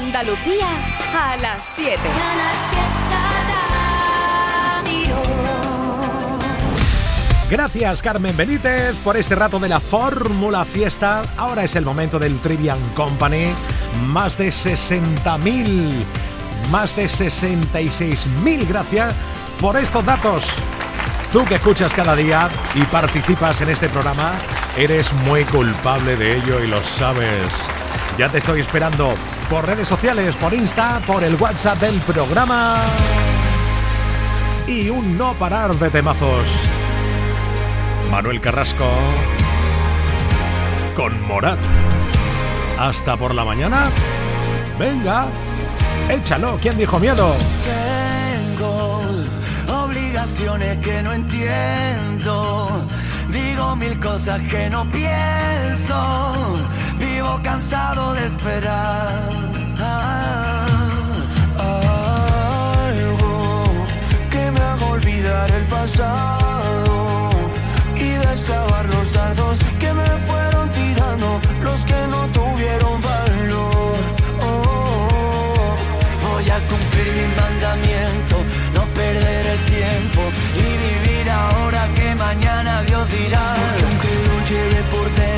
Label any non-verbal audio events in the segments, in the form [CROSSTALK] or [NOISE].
Andalucía a las 7. Gracias Carmen Benítez por este rato de la Fórmula Fiesta. Ahora es el momento del Trivian Company. Más de 60.000, más de 66.000 gracias por estos datos. Tú que escuchas cada día y participas en este programa, eres muy culpable de ello y lo sabes. Ya te estoy esperando por redes sociales, por Insta, por el WhatsApp del programa. Y un no parar de temazos. Manuel Carrasco con Morat. Hasta por la mañana. Venga, échalo. ¿Quién dijo miedo? Tengo obligaciones que no entiendo. Digo mil cosas que no pienso. Vivo cansado de esperar. Algo que me haga olvidar el pasado clavar los dardos que me fueron tirando los que no tuvieron valor. Oh, voy a cumplir mi mandamiento, no perder el tiempo y vivir ahora que mañana Dios dirá. Porque aunque lo lleve por dentro,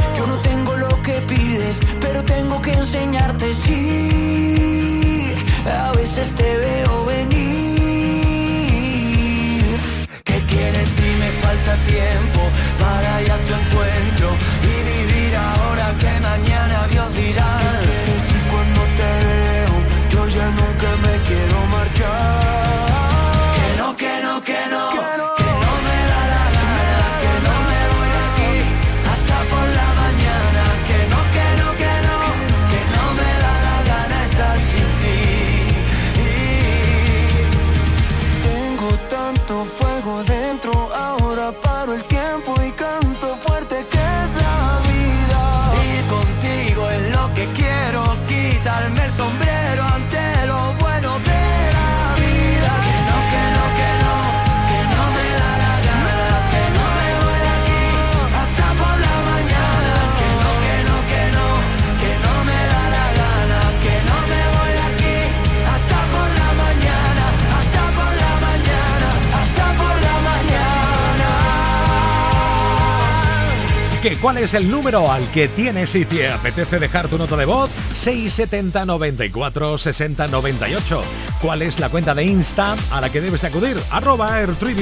¿Cuál es el número al que tienes si te apetece dejar tu nota de voz? 670 94 60 98. ¿Cuál es la cuenta de Insta a la que debes de acudir? Arroba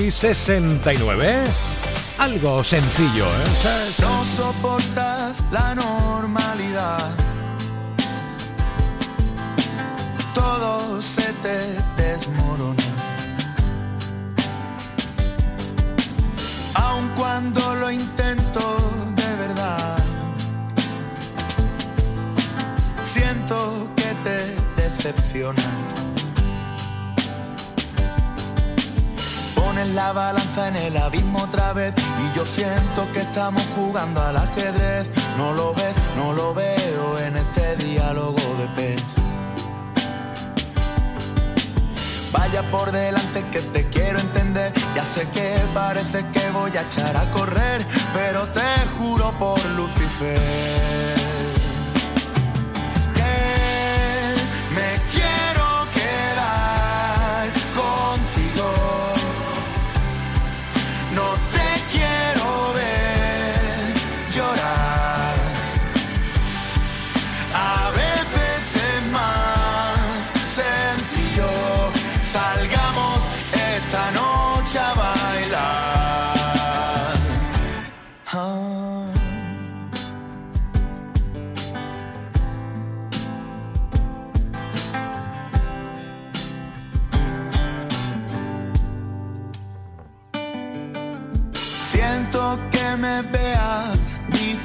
69 Algo sencillo, ¿eh? No soportas la normalidad. Todo se te desmorona. Aun cuando lo intento Pones la balanza en el abismo otra vez y yo siento que estamos jugando al ajedrez. No lo ves, no lo veo en este diálogo de pez. Vaya por delante que te quiero entender. Ya sé que parece que voy a echar a correr, pero te juro por Lucifer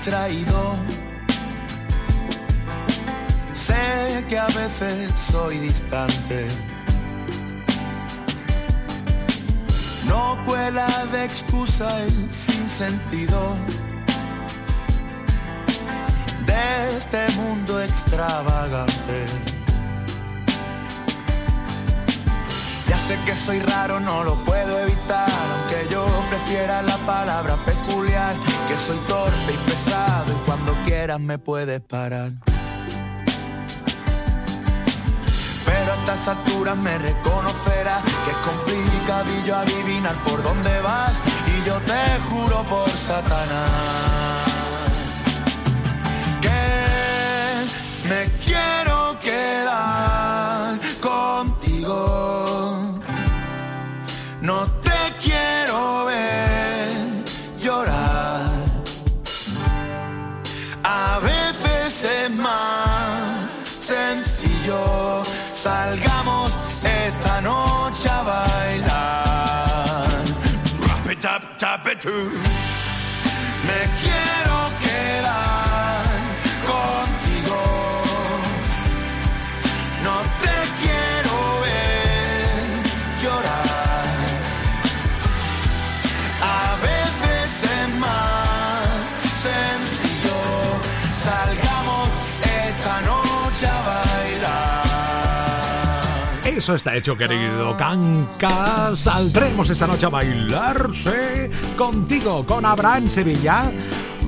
traído. Sé que a veces soy distante. No cuelo llena de excusa el sinsentido de este mundo extravagante. Sé que soy raro, no lo puedo evitar, aunque yo prefiera la palabra peculiar, que soy torpe y pesado y cuando quieras me puedes parar. Pero a estas alturas me reconocerás que es complicadillo adivinar por dónde vas. Y yo te juro por Satanás Eso está hecho, querido Canca. Saldremos esa noche a bailarse contigo, con Abraham Sevilla.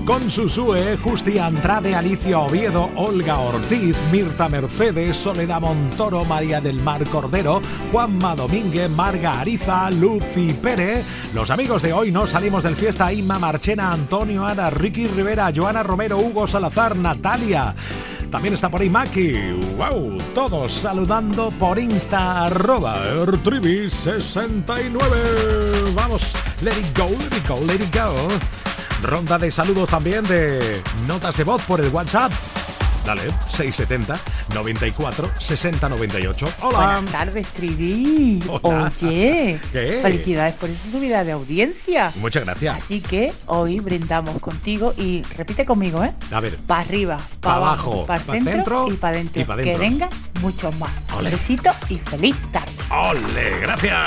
Con Susue, Justi Andrade, Alicia Oviedo, Olga Ortiz, Mirta Mercedes, Soledad Montoro, María del Mar Cordero, Juanma Domínguez, Marga Ariza, Lucy Pérez. Los amigos de hoy no salimos del fiesta, Inma Marchena, Antonio Ana, Ricky Rivera, Joana Romero, Hugo Salazar, Natalia. También está por ahí Maki. ¡Wow! Todos saludando por Insta, arroba Ertribi69. Vamos, let it go, let it go, let it go. Ronda de saludos también de notas de voz por el WhatsApp. Dale, 670 94 60 98. Hola. Buenas tardes, Trivi. Oye, [LAUGHS] ¿Qué? felicidades por esa subida de audiencia. Muchas gracias. Así que hoy brindamos contigo y repite conmigo, ¿eh? A ver. Para arriba, Pa' para abajo, abajo, para pa' centro, centro y para dentro. pa' Que venga muchos más. Ole. Un besito y feliz tarde. ¡Ole! Gracias.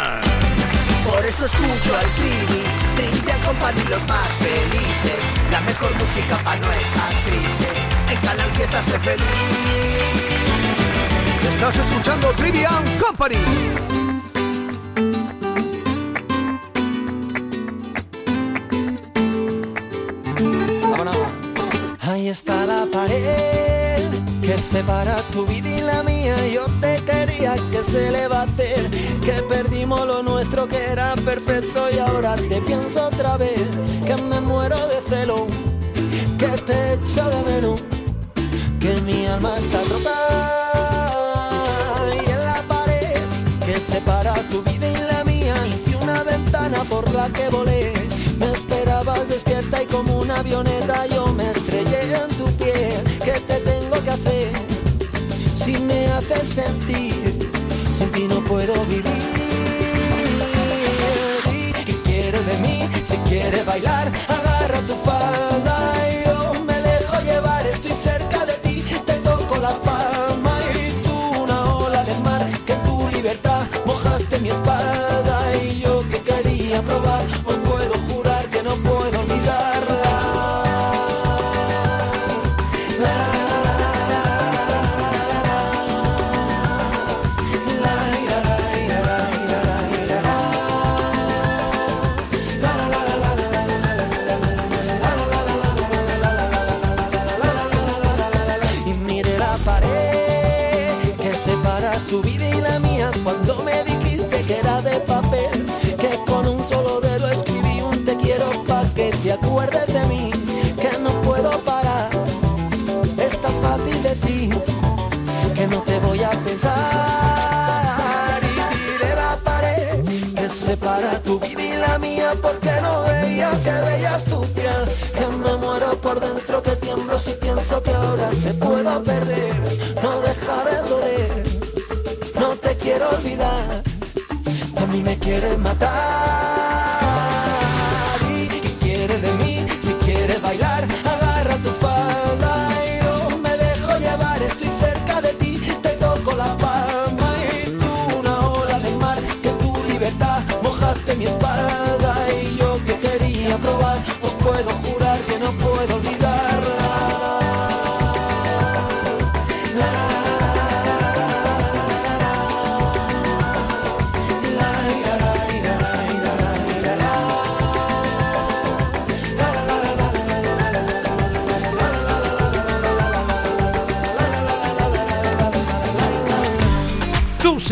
Por eso escucho al Trivi, Trivia Company los más felices. La mejor música para no estar triste. Estás escuchando Trivian Company. Ahí está la pared que separa tu vida y la mía. Yo te quería que se le va a hacer. Que perdimos lo nuestro que era perfecto y ahora te pienso otra vez. Que me muero de celo, alma está rota y en la pared que separa tu vida y la mía hice una ventana por la que volé. Me esperabas despierta y como una avioneta pienso que ahora te puedo perder. No deja de doler no te quiero olvidar. Que a mí me quieres matar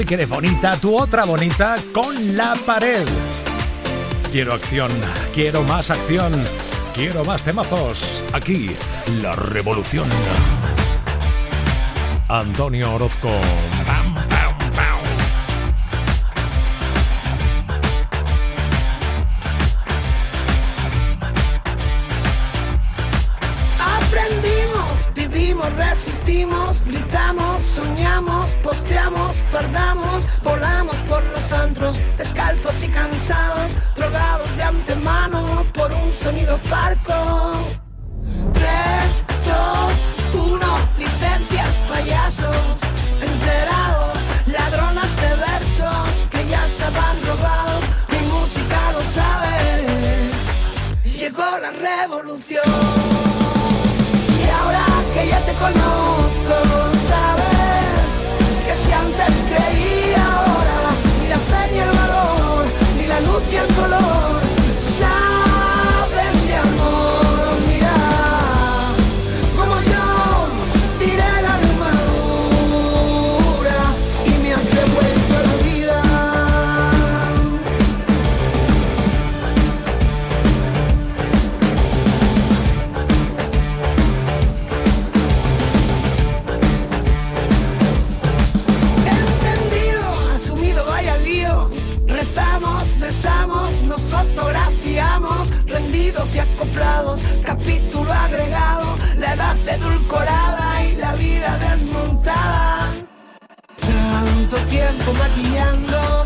quieres bonita, tu otra bonita con la pared. Quiero acción, quiero más acción, quiero más temazos. Aquí, la revolución. Antonio Orozco. Llegó la revolución que ya te conozco, tiempo maquillando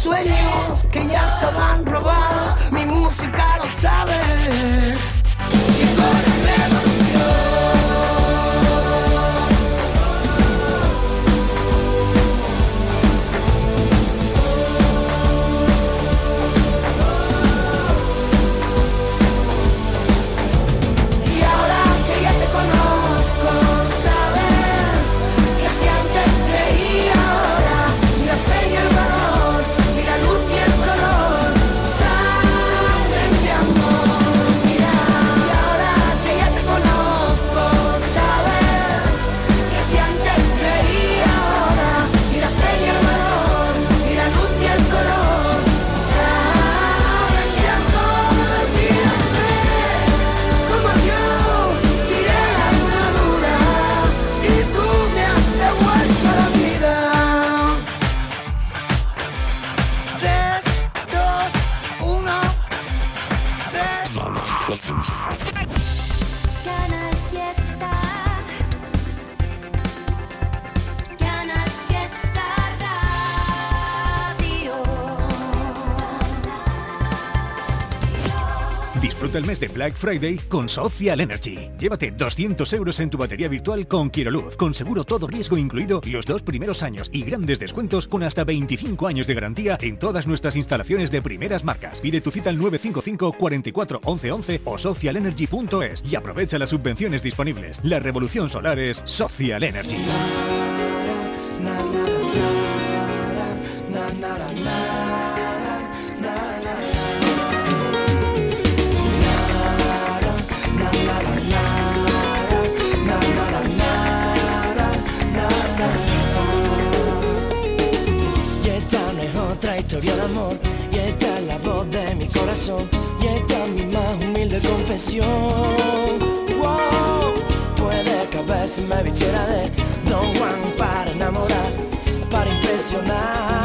sueños que ya estaban robados. Mi música lo sabe. Black Friday con Social Energy. Llévate 200 euros en tu batería virtual con Luz, con seguro todo riesgo incluido los dos primeros años y grandes descuentos con hasta 25 años de garantía en todas nuestras instalaciones de primeras marcas. Pide tu cita al 955 44 11 11 o socialenergy.es y aprovecha las subvenciones disponibles. La revolución solar es Social Energy. Y esta es la voz de mi corazón y esta es mi más humilde confesión. Wow, puede que a veces me vistiera de Don Juan para enamorar, para impresionar.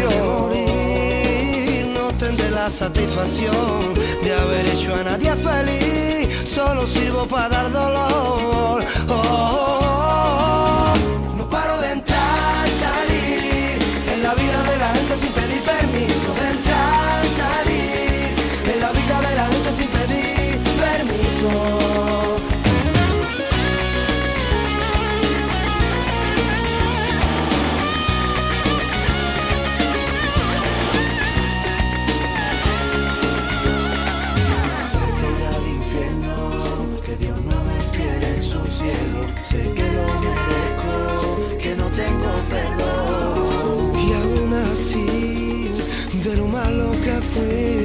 Morir, no tendré la satisfacción de haber hecho a nadie feliz. Solo sirvo para dar dolor. Oh, oh, oh. No paro de entrar, salir en la vida de la gente sin pedir permiso. De entrar, salir en la vida de la gente sin pedir permiso. Lo malo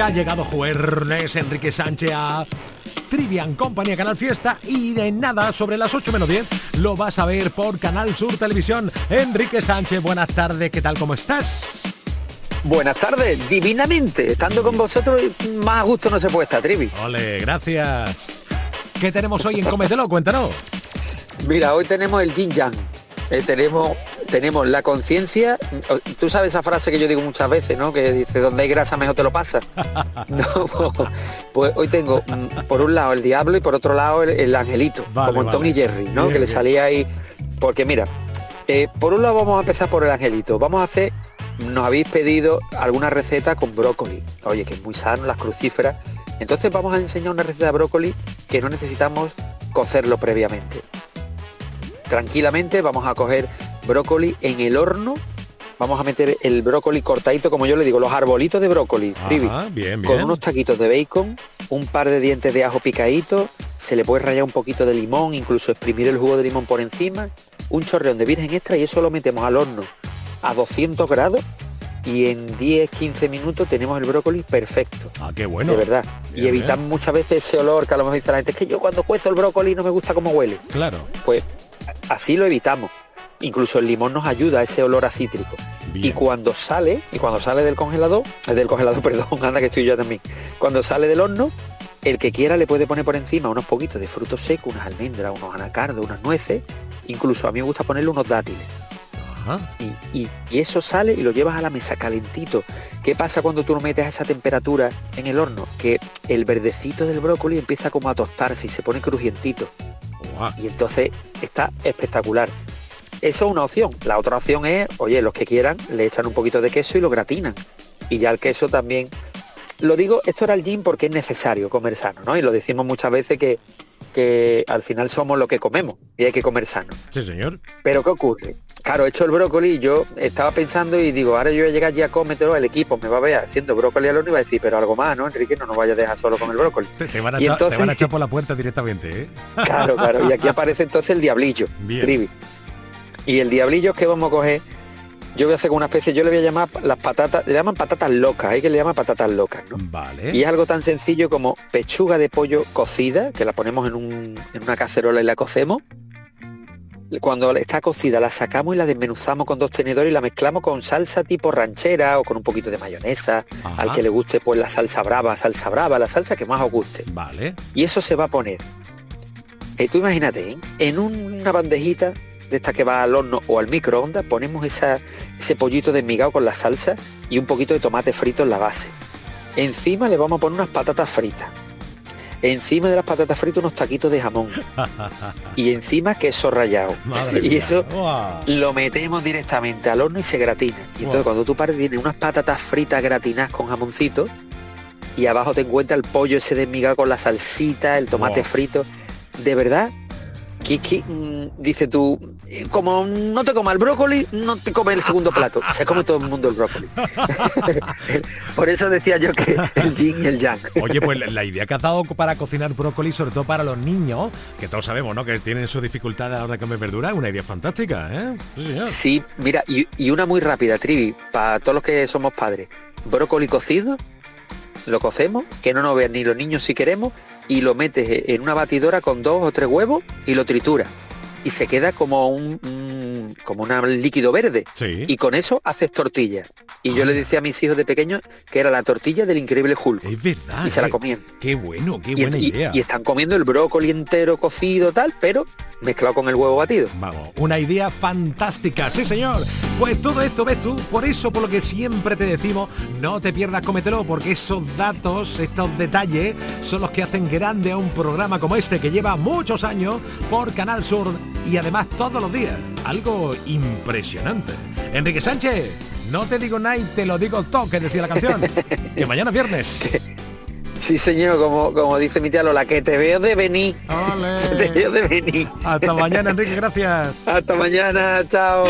Ya, ha llegado Juernes Enrique Sánchez a Trivian Company a Canal Fiesta y de nada, sobre las 8 menos 10, lo vas a ver por Canal Sur Televisión. Enrique Sánchez, buenas tardes, ¿qué tal? ¿Cómo estás? Buenas tardes, divinamente, estando con vosotros más a gusto no se puede estar, Trivi. Ole, gracias. ¿Qué tenemos hoy en Cómetelo? Cuéntanos. Mira, hoy tenemos el yin yang. Eh, tenemos, tenemos la conciencia. Tú sabes esa frase que yo digo muchas veces, ¿no? Que dice, donde hay grasa mejor te lo pasa. [LAUGHS] No, pues hoy tengo mm, por un lado el diablo y por otro lado el, el angelito, Vale, como vale. Tom y Jerry, ¿no? Bien, que le salía ahí. Porque mira, eh, por un lado vamos a empezar por el angelito. Vamos a hacer, nos habéis pedido alguna receta con brócoli. Oye, que es muy sano, las crucíferas. Entonces vamos a enseñar una receta de brócoli que no necesitamos cocerlo previamente. Tranquilamente vamos a coger brócoli en el horno. Vamos a meter el brócoli cortadito, como yo le digo, los arbolitos de brócoli, Trivi, Ajá, bien, con unos taquitos de bacon, un par de dientes de ajo picaditos, se le puede rallar un poquito de limón, incluso exprimir el jugo de limón por encima, un chorreón de virgen extra y eso lo metemos al horno a 200 grados y en 10-15 minutos tenemos el brócoli perfecto. Ah, qué bueno. de verdad. Bien, y evitamos muchas veces ese olor que a lo mejor dice la gente, es que yo cuando cuezo el brócoli no me gusta cómo huele. Claro. Pues así lo evitamos. Incluso el limón nos ayuda a ese olor a cítrico. Bien. Y cuando sale, y cuando sale del congelador, eh, del congelador, [LAUGHS] perdón, anda que estoy yo también. Cuando sale del horno, el que quiera le puede poner por encima unos poquitos de frutos secos, unas almendras, unos anacardos, unas nueces. Incluso a mí me gusta ponerle unos dátiles. Ajá. Y, y- y eso sale y lo llevas a la mesa calentito. ¿Qué pasa cuando tú lo metes a esa temperatura en el horno? Que el verdecito del brócoli empieza como a tostarse y se pone crujientito. Y entonces está espectacular. Eso es una opción. La otra opción es, oye, los que quieran le echan un poquito de queso y lo gratinan. Y ya el queso también. Lo digo, esto era el gin porque es necesario comer sano, ¿no? Y lo decimos muchas veces que, que al final somos lo que comemos y hay que comer sano. Sí, señor. Pero ¿qué ocurre? Claro, he hecho el brócoli y yo estaba pensando y digo, ahora yo voy a llegar ya a cómetelo, el equipo me va a ver haciendo brócoli al horno y va a decir, pero algo más, ¿no, Enrique? No nos vaya a dejar solo con el brócoli. Te, te van a Y echar, te entonces- van a echar [LAUGHS] por la puerta directamente, ¿eh? Claro, claro. Y aquí aparece entonces el diablillo, Bien. Trivi. Y el diablillo que vamos a coger, yo voy a hacer una especie, yo le voy a llamar las patatas, le llaman patatas locas, hay que le llaman patatas locas, ¿no? Vale. Y es algo tan sencillo como pechuga de pollo cocida, que la ponemos en, un- en una cacerola y la cocemos. Cuando está cocida la sacamos y la desmenuzamos con dos tenedores y la mezclamos con salsa tipo ranchera o con un poquito de mayonesa. Ajá. Al que le guste pues la salsa brava, salsa brava, la salsa que más os guste. Vale. Y eso se va a poner. eh, tú imagínate, ¿eh? en una bandejita de esta que va al horno o al microondas, ponemos esa, ese pollito desmigado con la salsa y un poquito de tomate frito en la base. Encima le vamos a poner unas patatas fritas. Encima de las patatas fritas unos taquitos de jamón. y encima queso rallado. [LAUGHS] Madre y mía. eso lo metemos directamente al horno y se gratina. Y entonces Wow. cuando tú pares tienes unas patatas fritas gratinadas con jamoncito y abajo te encuentra el pollo ese desmigado con la salsita, el tomate frito. De verdad, que, mm, dice tú, eh, como no te coma el brócoli, no te come el segundo plato. Se come todo el mundo el brócoli. [LAUGHS] Por eso decía yo que el yin y el yang. Oye, pues la- la idea que has dado para cocinar brócoli, sobre todo para los niños, que todos sabemos, ¿no? Que tienen su dificultad a la hora de comer verdura, es una idea fantástica, ¿eh? Sí, señor. Sí, mira, y, y una muy rápida, Trivi, para todos los que somos padres. Brócoli cocido, lo cocemos, que no nos vean ni los niños si queremos, y lo metes en una batidora con dos o tres huevos y lo trituras. Y se queda como un, un- como un líquido verde. Sí. Y con eso haces tortilla. Y yo le decía a mis hijos de pequeños que era la tortilla del increíble Hulk. Es verdad. Y se la eh. comían. Qué bueno, qué buena y- idea. y están comiendo el brócoli entero cocido tal, pero mezclado con el huevo batido. Vamos, una idea fantástica, sí señor. Pues todo esto, ves tú, por eso por lo que siempre te decimos, no te pierdas Cómetelo, porque esos datos, estos detalles, son los que hacen grande a un programa como este que lleva muchos años por Canal Sur y además todos los días. Algo impresionante. Enrique Sánchez, no te digo nada y te lo digo todo, que decía la canción. [LAUGHS] que mañana es viernes. Sí, señor, como, como dice mi tía Lola, que te veo de venir. [LAUGHS] Te veo de venir. Hasta mañana, Enrique, gracias. Hasta mañana, chao.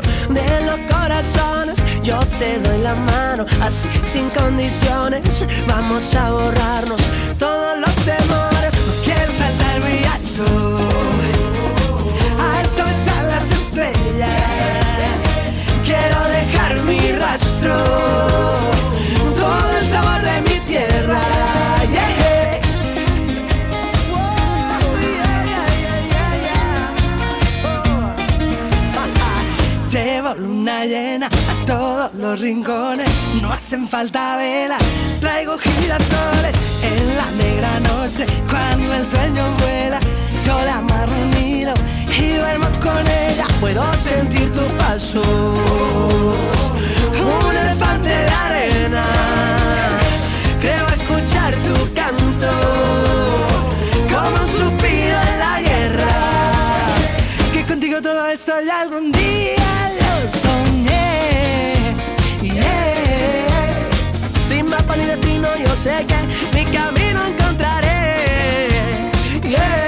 De los corazones. Yo te doy la mano, así sin condiciones. Vamos a borrarnos todos los temores. Llena a todos los rincones, no hacen falta velas, traigo girasoles en la negra noche, cuando el sueño vuela, yo le amarro un hilo y duermo con ella, puedo sentir tus pasos, un elefante de arena, creo escuchar tu canto, como un suspiro en la guerra, que contigo todo esto ya algún día sé que mi camino encontraré. Yeah.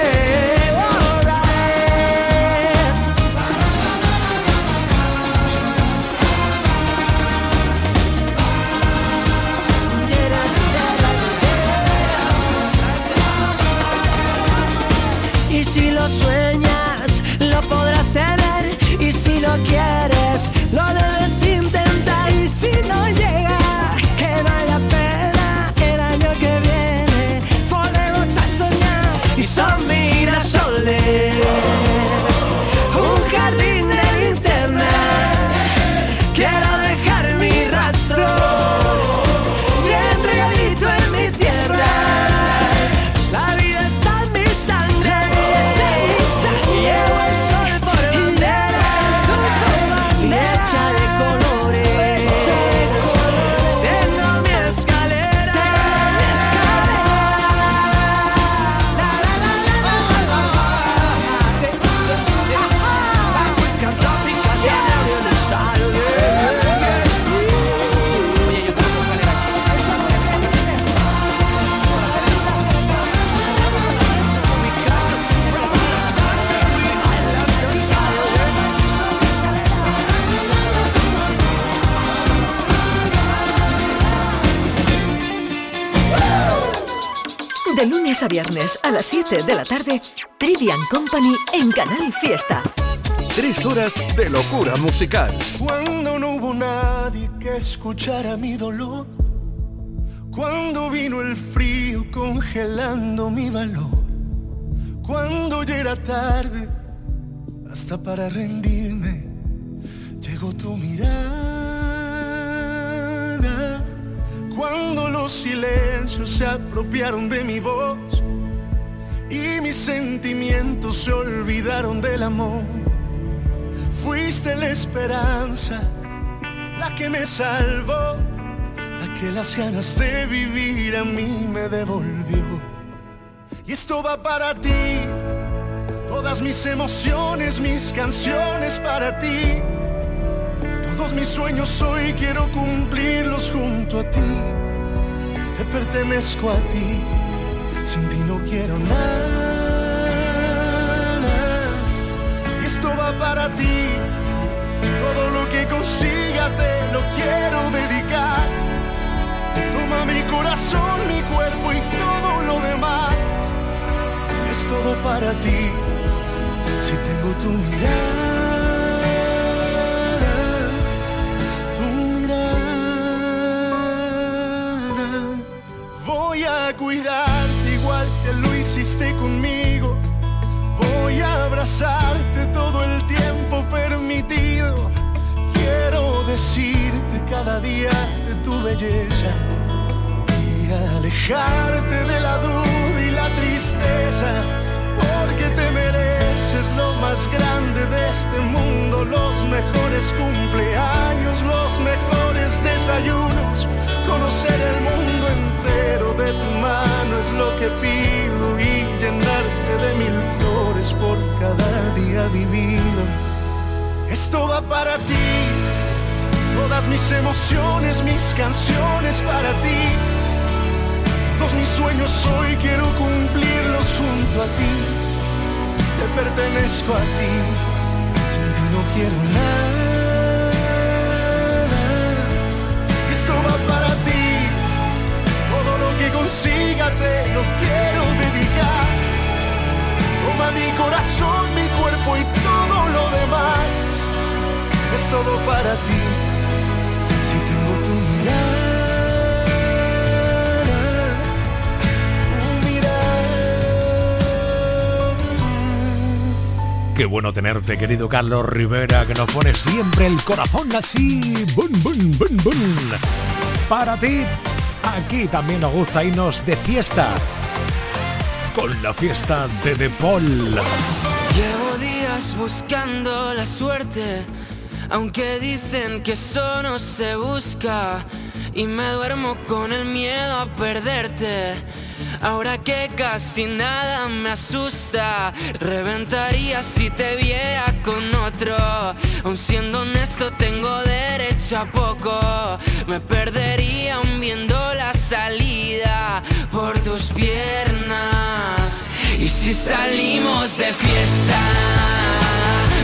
Si lo sueñas, viernes a las 7 de la tarde, Trivian Company en Canal Fiesta. Tres horas de locura musical. Cuando no hubo nadie que escuchara mi dolor. Cuando vino el frío congelando mi valor. Cuando ya era tarde, hasta para rendirme, llegó tu mirada. Cuando los silencios se apropiaron de mi voz y mis sentimientos se olvidaron del amor. Fuiste la esperanza, la que me salvó, la que las ganas de vivir a mí me devolvió. Y esto va para ti, todas mis emociones, mis canciones para ti. Todos mis sueños hoy quiero cumplirlos junto a ti. Te pertenezco a ti, sin ti no quiero nada. Esto va para ti, todo lo que consiga te lo quiero dedicar. Toma mi corazón, mi cuerpo y todo lo demás. Es todo para ti, si tengo tu mirada. tu conmigo. Voy a abrazarte todo el tiempo permitido. Quiero decirte cada día de tu belleza y alejarte de la duda y la tristeza. Porque te mereces lo más grande de este mundo, los mejores cumpleaños, los mejores desayunos, conocer el mundo de tu mano es lo que pido y llenarte de mil flores por cada día vivido. Esto va para ti, todas mis emociones, mis canciones para ti. Todos mis sueños hoy quiero cumplirlos junto a ti. Te pertenezco a ti, sin ti no quiero nada. Lo que consiga te lo quiero dedicar. Toma mi corazón, mi cuerpo y todo lo demás. Es todo para ti, si tengo tu mirada. Qué bueno tenerte, querido Carlos Rivera, que nos pone siempre el corazón así. ¡Bum, bum, bum, bum! Para ti, aquí también nos gusta irnos de fiesta. Con la fiesta de De Paul. Llevo días buscando la suerte, aunque dicen que eso no se busca. Y me duermo con el miedo a perderte. Ahora que casi nada me asusta, reventaría si te viera con otro. Aun siendo honesto, tengo derecho a poco. Me perdería aún viendo la salida por tus piernas. Y si salimos de fiesta,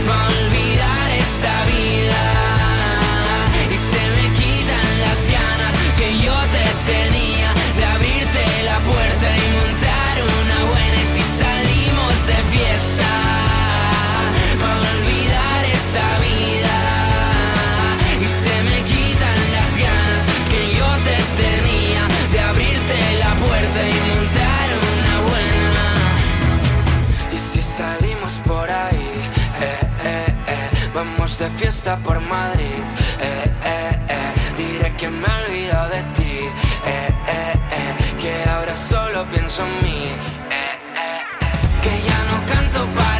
va a olvidar esta vida. Vamos de fiesta por Madrid, eh, eh, eh, diré que me he olvidado de ti, eh, eh, eh, que ahora solo pienso en mí, eh, eh, eh, que ya no canto para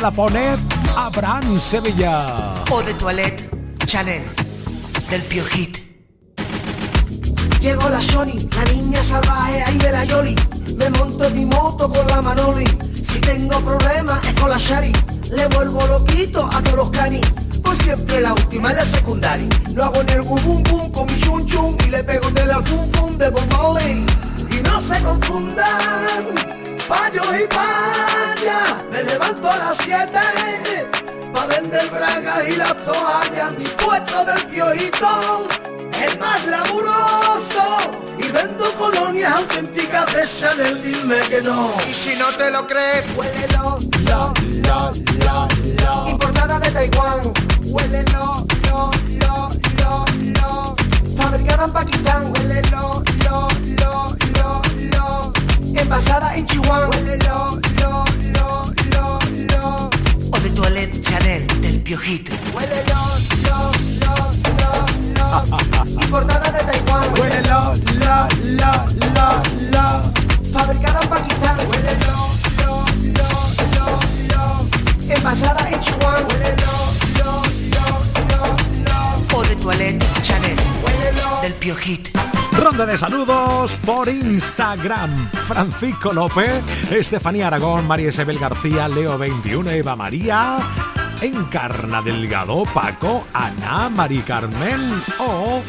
La parodia la pone Abraham Sevilla. O de Toilette, Chanel, del Piojit. Llegó la Shoni, la niña salvaje ahí de la Yoli. Me monto en mi moto con la Manoli. Si tengo problemas es con la Shari. Le vuelvo loquito a todos los canis. Por siempre la última en la secundaria. Lo hago en el bum bum bum con mi chun chun. Y le pego de la fum fum de Bob. Y no se confundan, payos y payas. Me levanto a las 7 pa' vender bragas y las toallas. Mi puesto del piojito es más laburoso y vendo colonias auténticas de Chanel, dime que no. Y si no te lo crees, huélelo, lo, lo, lo, lo. Importada de Taiwán, huélelo, lo, lo, lo, lo. Fabricada en Pakistán, huélelo, lo, lo, lo, lo. Envasada en Chihuahua, huélelo, lo, lo, lo, lo. O de Toilette Chanel, del Piojit. Huélelo, lo, lo, lo, lo. Importada de Taiwán, huélelo, lo, lo, lo, lo. Fabricada en Pakistán, huélelo, lo, lo, lo, lo. Envasada en Chihuahua, huélelo, lo, lo, lo, lo. O de Toilette Chanel, del Piojit. Ronda de saludos por Instagram. Francisco López, Estefanía Aragón, María Isabel García, Leo 21, Eva María, Encarna Delgado, Paco, Ana, Mari Carmen o...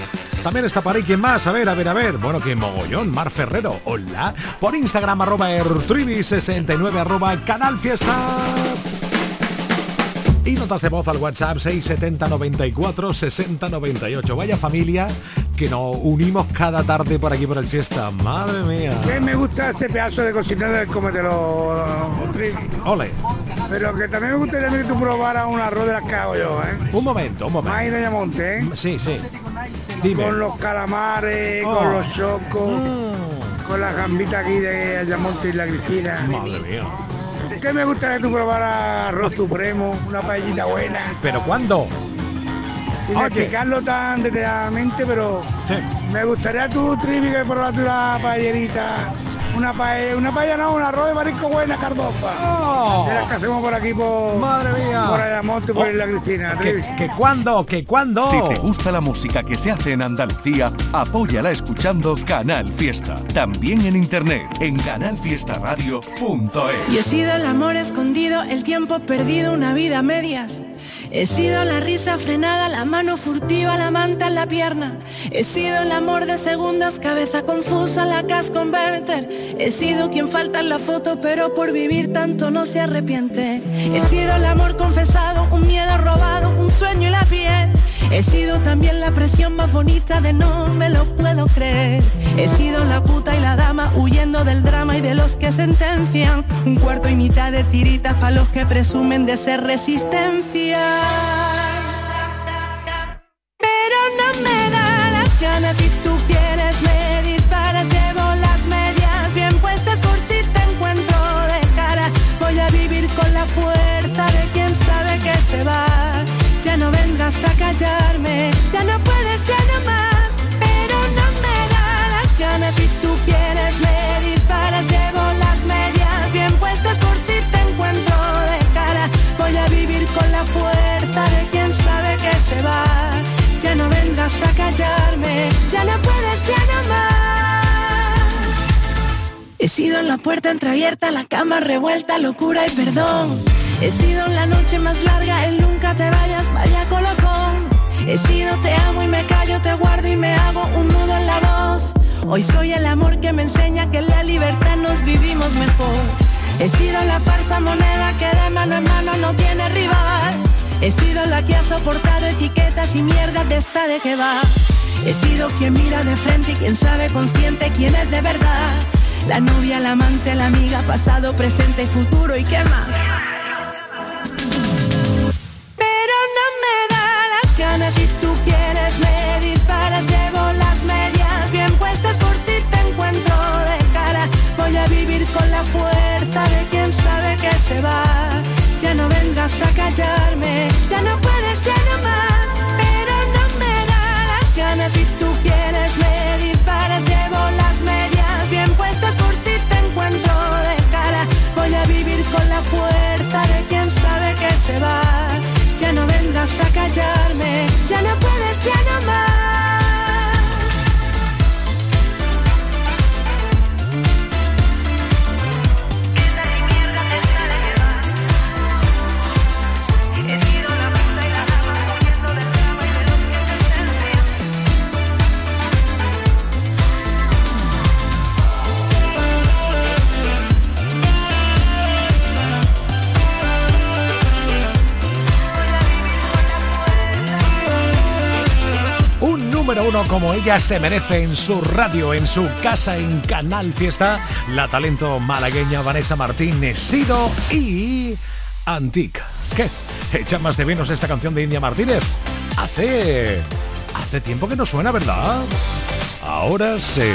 También está para ahí quien más, a ver, a ver, a ver. Bueno, que mogollón, Mar Ferrero, hola. Por Instagram, arroba ertrivi69, arroba Canal Fiesta. Y notas de voz al WhatsApp 670 94 60 98. Vaya familia que nos unimos cada tarde por aquí por el fiesta. Madre mía. Que me gusta ese pedazo de cocina del cómetelo, Trivi. Ole. Pero que también me gustaría que tú probaras un arroz de las que hago yo, ¿eh? Un momento, un momento. De Ayamonte, ¿eh? Sí, sí. Dime. Con los calamares, Oh. con los chocos, Mm. con la gambita aquí de Ayamonte y la Cristina. Madre mía. Que me gustaría tú probaras arroz supremo, una paellita buena. ¿Pero cuándo? Sin Oye. explicarlo tan detalladamente, pero Sí. me gustaría tú, Trivi, que probaras una paellerita. Una paella, una paella no, un arroz de marisco buena, cardofa. Oh. De las que hacemos por aquí por... Madre mía. Por Ayamonte, por Oh. la Cristina, ¿Que, que cuándo? ¿Que cuándo? Si te gusta la música que se hace en Andalucía, apóyala escuchando Canal Fiesta. También en internet en canalfiestaradio.es. Yo he sido el amor escondido, el tiempo perdido, una vida a medias. He sido la risa frenada, la mano furtiva, la manta en la pierna. He sido el amor de segundas, cabeza confusa, la cash converter. He sido quien falta en la foto, pero por vivir tanto no se arrepiente. He sido el amor confesado, un miedo robado, un sueño y la piel. He sido también la presión más bonita de no me lo puedo creer. He sido la puta y la dama huyendo del drama y de los que sentencian. Un cuarto y mitad de tiritas para los que presumen de ser resistencia. Pero no me da las ganas si tú quieres callarme, ya no puedes, ya no más. Pero no me da las ganas si tú quieres me disparas. Llevo las medias bien puestas por si te encuentro de cara. Voy a vivir con la fuerza de quien sabe que se va. Ya no vendrás a callarme, ya no puedes, ya no más. He sido en la puerta entreabierta, la cama revuelta, locura y perdón. He sido en la noche más larga, el nunca te vayas, vaya colocón. He sido te amo y me callo, te guardo y me hago un nudo en la voz. Hoy soy el amor que me enseña que en la libertad nos vivimos mejor. He sido la falsa moneda que de mano en mano no tiene rival. He sido la que ha soportado etiquetas y mierdas de esta de que va. He sido quien mira de frente y quien sabe consciente quién es de verdad. La novia, la amante, la amiga, pasado, presente y futuro y qué más. Vendrás a callarme, ya no puedes, como ella se merece en su radio, en su casa, en Canal Fiesta, la talento malagueña Vanessa Martínez, Sido y Antique. ¿Qué? ¿Echa más de menos esta canción de India Martínez? Hace... Hace tiempo que no suena, ¿verdad? Ahora sí.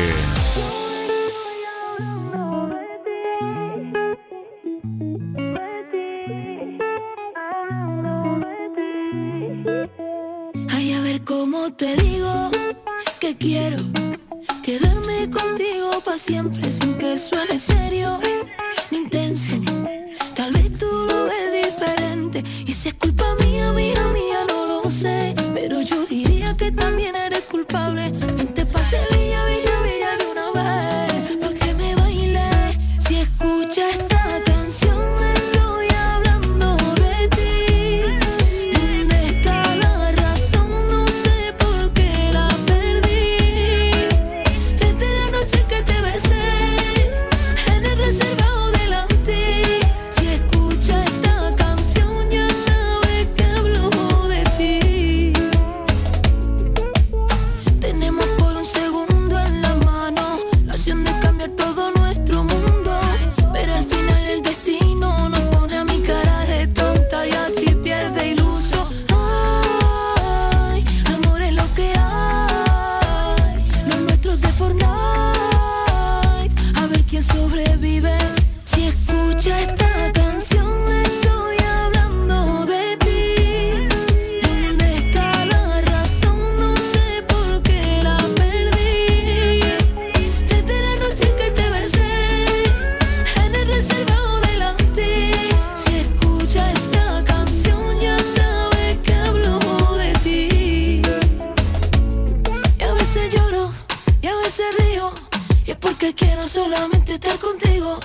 Solamente estar contigo.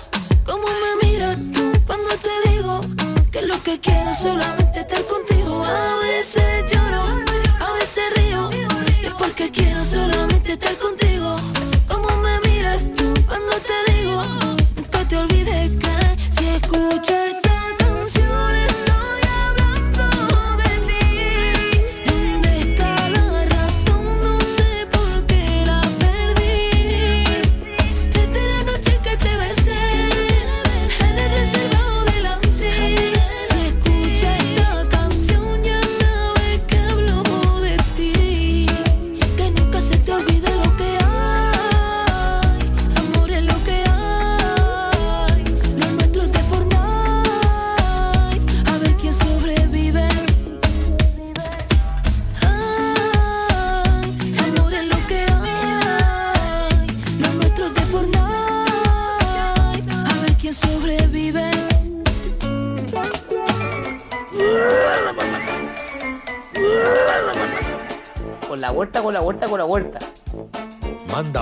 Como me miras tú cuando te digo que lo que quiero es solamente estar contigo. A veces lloro, a veces río. Es porque quiero solamente estar contigo. Como me miras tú cuando te digo, nunca te olvides que si escuchas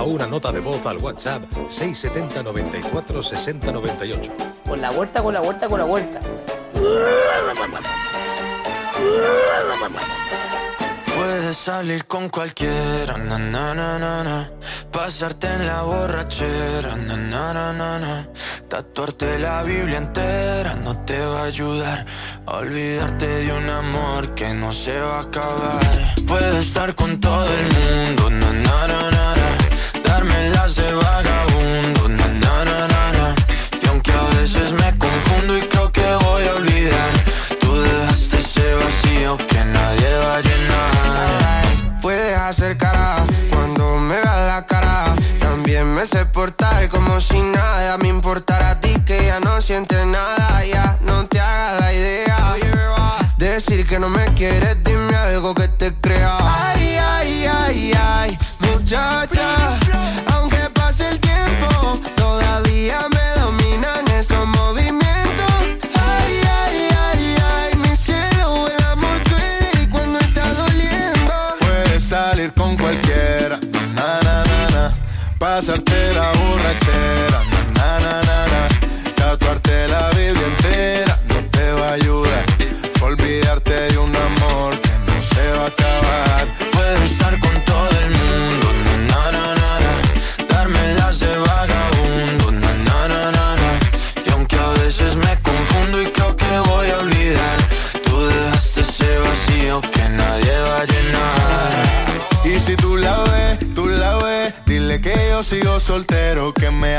Manda una nota de voz al WhatsApp 670 94 60 98. Con la vuelta, con la vuelta, con la vuelta. Puedes salir con cualquiera, na, na, na, na, na. pasarte en la borrachera, na, na, na, na, na. tatuarte la Biblia entera no te va a ayudar a olvidarte de un amor que no se va a acabar. Puedes estar con todo el mundo, na, na, na, na, na. Darme las de vagabundo, na, na, na, na, na. y aunque a veces me confundo y creo que voy a olvidar, tú dejaste ese vacío que nadie va a llenar. Puedes hacer cara cuando me veas la cara. También me sé portar como si nada me importara a ti que ya no sientes nada. Ya no te hagas la idea. Decir que no me quieres, dime algo que te crea. Ay, ay, ay, ay, muchacha. Pasarte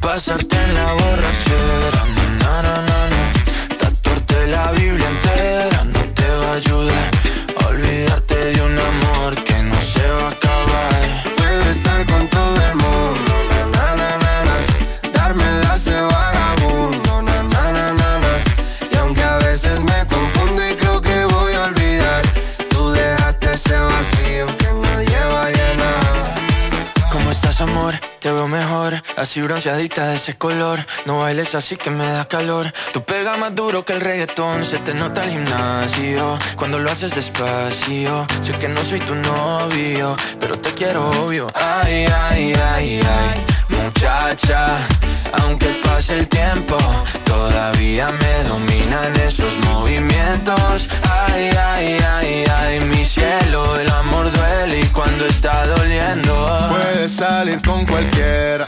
Pasarte en la borrachera, na, na, na, na, na. Tatuarte la Biblia entera no te va a ayudar. Olvidarte de un amor que no se va a acabar. Puedo estar con todo el mundo, así bronceadita de ese color. No bailes así que me da calor. Tu pega más duro que el reggaetón, se te nota el gimnasio. Cuando lo haces despacio, sé que no soy tu novio, pero te quiero obvio. Ay, ay, ay, ay, muchacha. Aunque pase el tiempo, todavía me dominan esos movimientos. Ay, ay, ay, ay, mi cielo, el amor duele y cuando está doliendo. Puedes salir con cualquiera,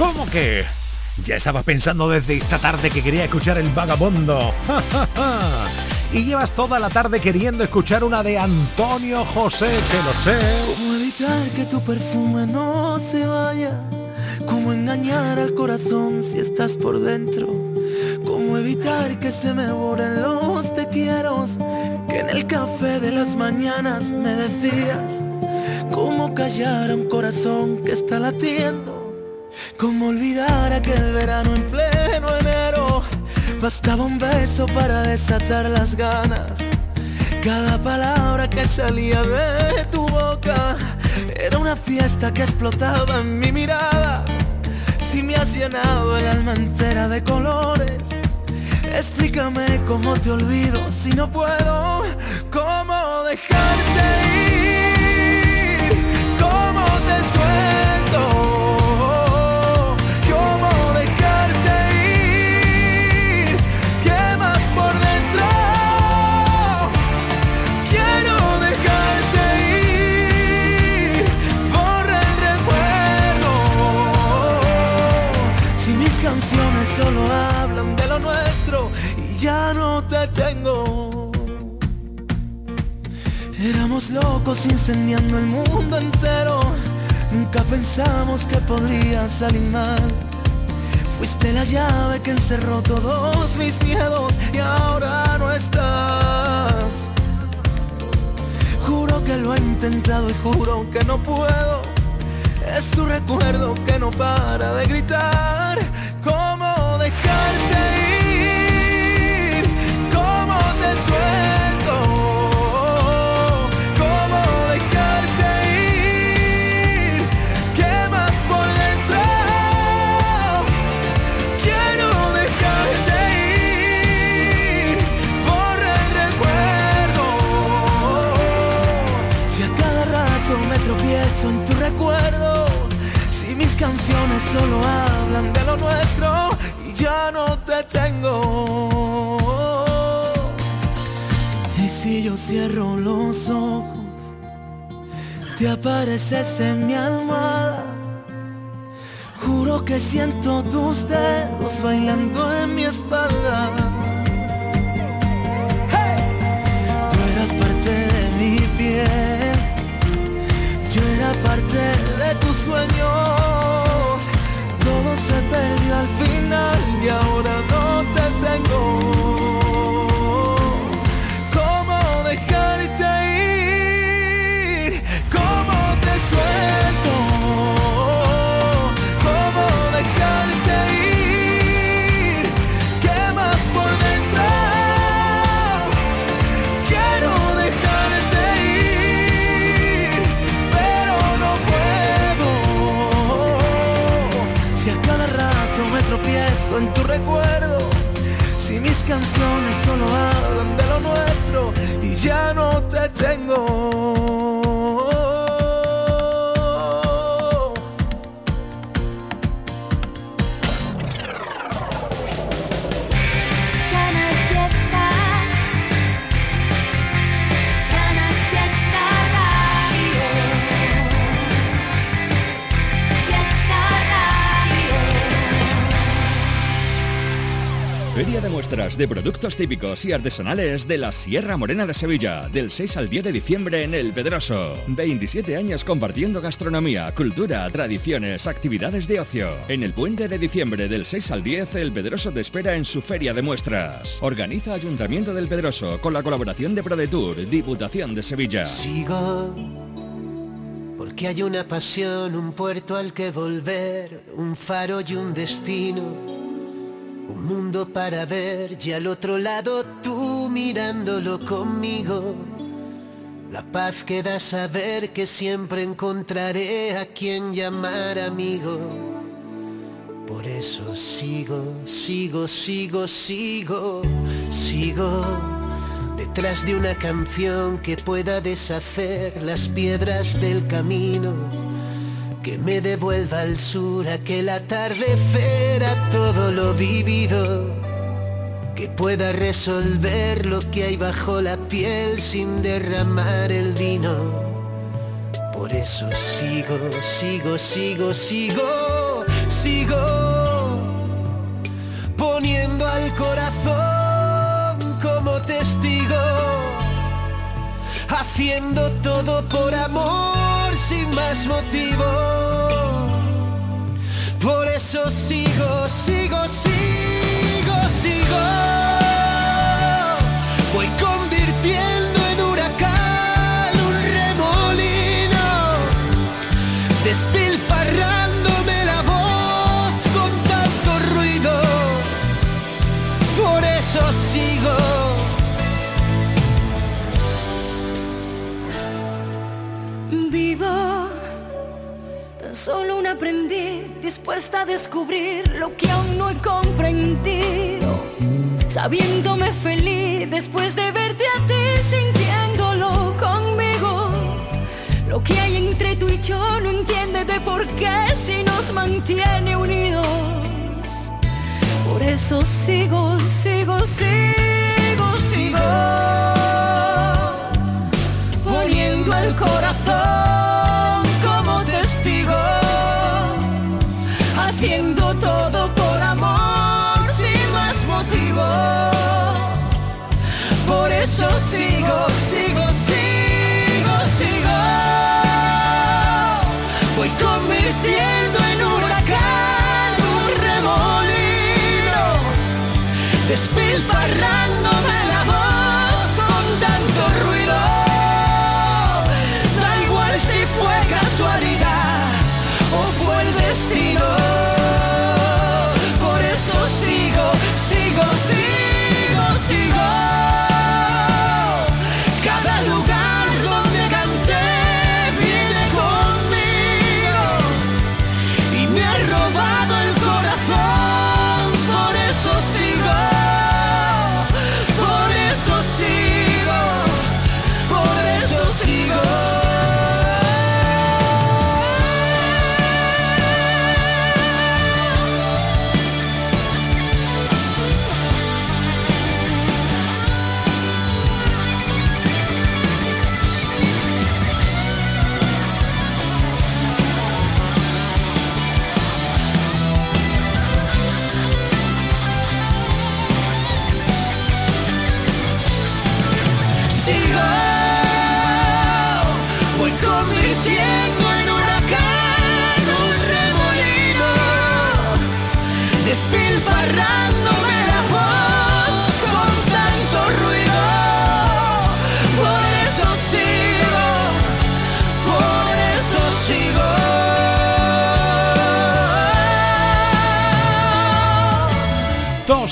¿Cómo que? Ya estaba pensando desde esta tarde que quería escuchar el vagabundo. y llevas toda la tarde queriendo escuchar una de Antonio José, que lo sé. ¿Cómo evitar que tu perfume no se vaya? ¿Cómo engañar al corazón si estás por dentro? ¿Cómo evitar que se me borren los te quiero? Que en el café de las mañanas me decías. ¿Cómo callar a un corazón que está latiendo? ¿Cómo olvidar aquel verano en pleno enero? Bastaba un beso para desatar las ganas. Cada palabra que salía de tu boca era una fiesta que explotaba en mi mirada. Si me has llenado el alma entera de colores, explícame cómo te olvido si no puedo. ¿Cómo dejarte ir? ¿Cómo te suelto? Ya no te tengo. Éramos locos incendiando el mundo entero. Nunca pensamos que podría salir mal. Fuiste la llave que encerró todos mis miedos y ahora no estás. Juro que lo he intentado y juro que no puedo. Es tu recuerdo que no para de gritar. ¿Cómo dejarte ir? Solo hablan de lo nuestro y ya no te tengo. Y si yo cierro los ojos, te apareces en mi almohada. Juro que siento tus dedos bailando en mi espalda. Tú eras parte de mi piel, yo era parte de tus sueños. Y ahora recuerdo. Si mis canciones solo hablan de lo nuestro y ya no te tengo. Muestras de productos típicos y artesanales de la Sierra Morena de Sevilla, del 6 al 10 de diciembre en El Pedroso. 27 años compartiendo gastronomía, cultura, tradiciones, actividades de ocio. En el puente de diciembre del 6 al 10, El Pedroso te espera en su Feria de muestras. Organiza Ayuntamiento del Pedroso con la colaboración de ProDetour, Diputación de Sevilla. Sigo porque hay una pasión, un puerto al que volver, un faro y un destino. Un mundo para ver y al otro lado tú mirándolo conmigo. La paz que da saber que siempre encontraré a quien llamar amigo. Por eso sigo, sigo, sigo, sigo, sigo detrás de una canción que pueda deshacer las piedras del camino, que me devuelva al sur aquel atardecer a todo lo vivido, que pueda resolver lo que hay bajo la piel sin derramar el vino. Por eso sigo, sigo, sigo, sigo, sigo poniendo al corazón como testigo, haciendo todo por amor sin más motivo. Por eso sigo, sigo, sigo, sigo. Aprendiz dispuesta a descubrir lo que aún no he comprendido. Sabiéndome feliz después de verte a ti, sintiéndolo conmigo. Lo que hay entre tú y yo no entiende de por qué si nos mantiene unidos. Por eso sigo, sigo, sigo, sigo. Poniendo el corazón amarrar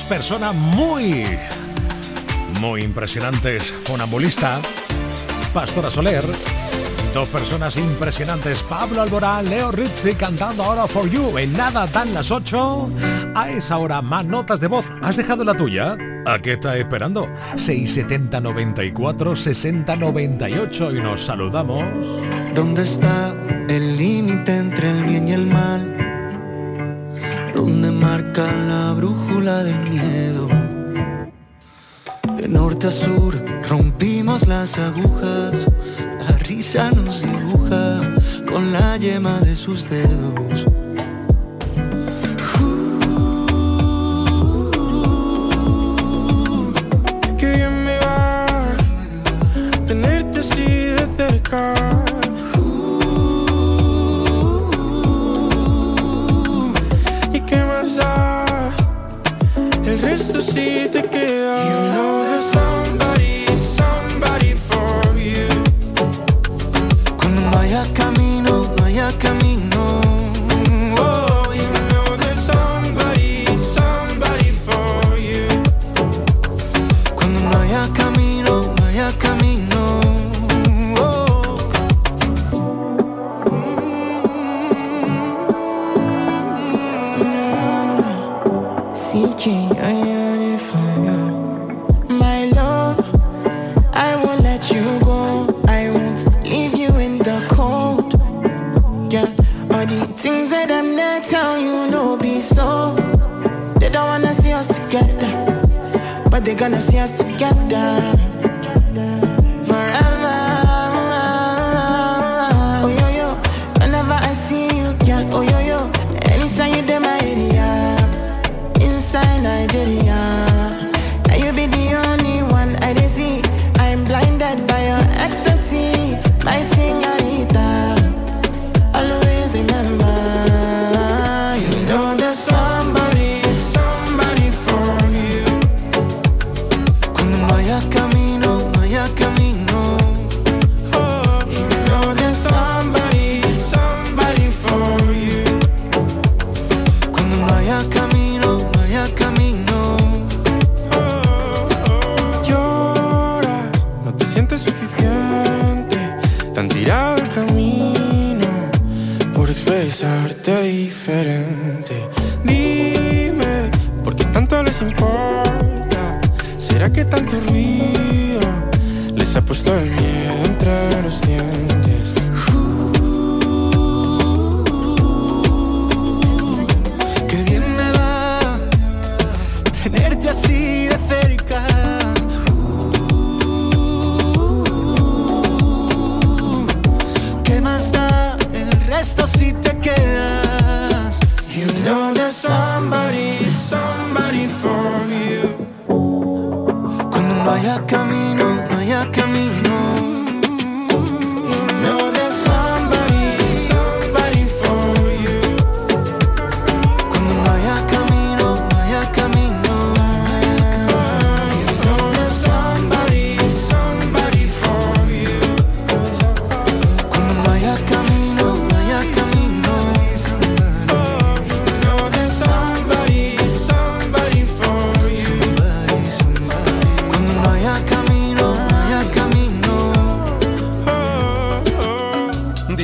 Dos personas muy, muy impresionantes. Fonambulista, Pastora Soler Dos personas impresionantes, Pablo Alborán, Leo Rizzi cantando ahora For You. En nada dan las 8. A esa hora, más notas de voz. ¿Has dejado la tuya? ¿A qué estás esperando? 670 94 60 98 y nos saludamos. ¿Dónde está el límite ¿Dónde marca la brújula del miedo? De norte a sur rompimos las agujas, la risa nos dibuja con la yema de sus dedos. Resto sí te queda. Gonna see us together.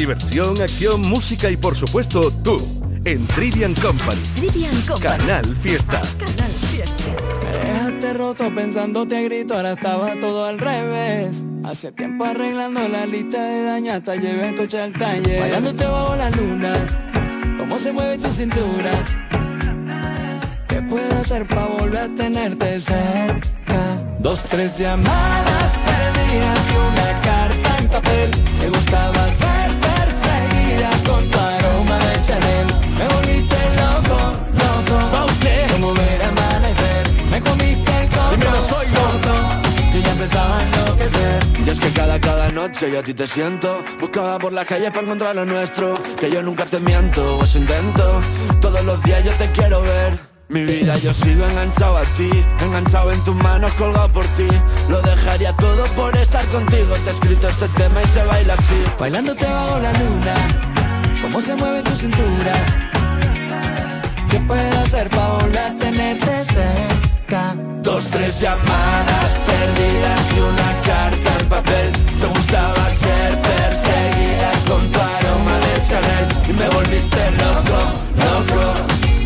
Diversión, acción, música y por supuesto tú. En Trivian Company. Trivian Company. Canal Fiesta. Canal Fiesta. Me dejaste roto pensándote a grito, ahora estaba todo al revés. Hace tiempo arreglando la lista de daño hasta llevé el coche al taller. Bailándote bajo la luna, cómo se mueve tu cintura. ¿Qué puedo hacer para volver a tenerte cerca? Dos, tres llamadas perdidas y una carta en papel. Me gustaba ser perseguida con tu aroma de Chanel. Me volviste loco, loco. Como ver amanecer. Me comiste el coco. Dímelo, soy loco. Yo ya empezaba a enloquecer. Y es que cada, cada noche yo a ti te siento Buscaba por la calle para encontrar lo nuestro Que yo nunca te miento, o eso intento Todos los días yo te quiero ver Mi vida yo sigo enganchado a ti Enganchado en tus manos, colgado por ti Lo dejaría todo por estar contigo Te he escrito este tema y se baila así Bailándote bajo la luna, cómo se mueve tu cintura. ¿Qué puedo hacer para volver a tenerte cerca? Dos, tres llamadas perdidas y una carta en papel. Te gustaba ser perseguida con tu aroma de Chanel y me volviste loco, loco.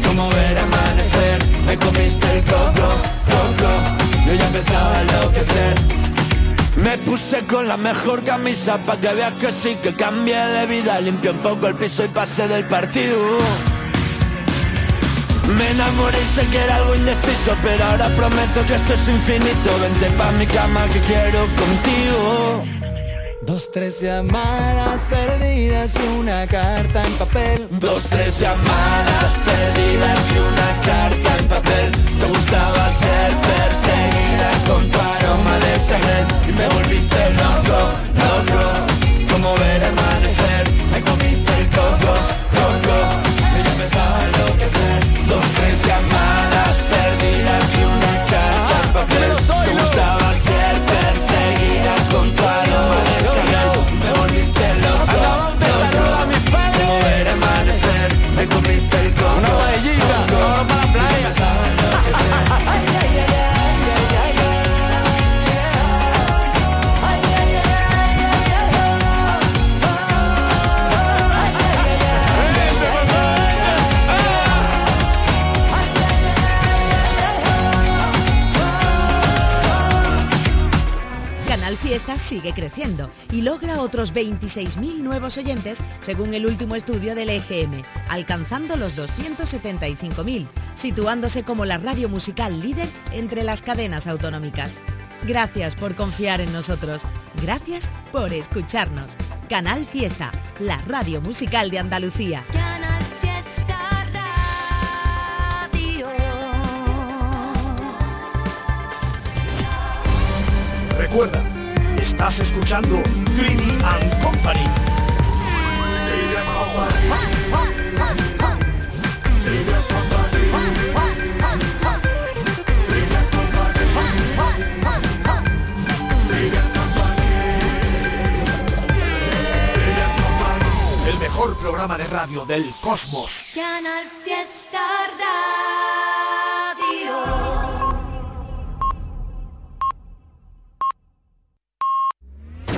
Como ver amanecer, me comiste el coco, coco. Yo ya empezaba a enloquecer perseguido noche con la mejor camisa Pa' que veas que sí, que cambie de vida. Limpio un poco el piso y pase del partido. Me enamoré y sé que era algo indeciso Pero ahora prometo que esto es infinito. Vente pa' mi cama que quiero contigo. Dos, tres llamadas perdidas y una carta en papel. Dos, tres llamadas perdidas y una sigue creciendo y logra otros 26.000 nuevos oyentes según el último estudio del EGM, alcanzando los 275.000, situándose como la radio musical líder entre las cadenas autonómicas. Gracias por confiar en nosotros. Gracias por escucharnos. Canal Fiesta, la radio musical de Andalucía. Canal Fiesta Radio. Recuerda, estás escuchando Trivi and Company. El mejor programa de radio del cosmos. Canal Fiesta.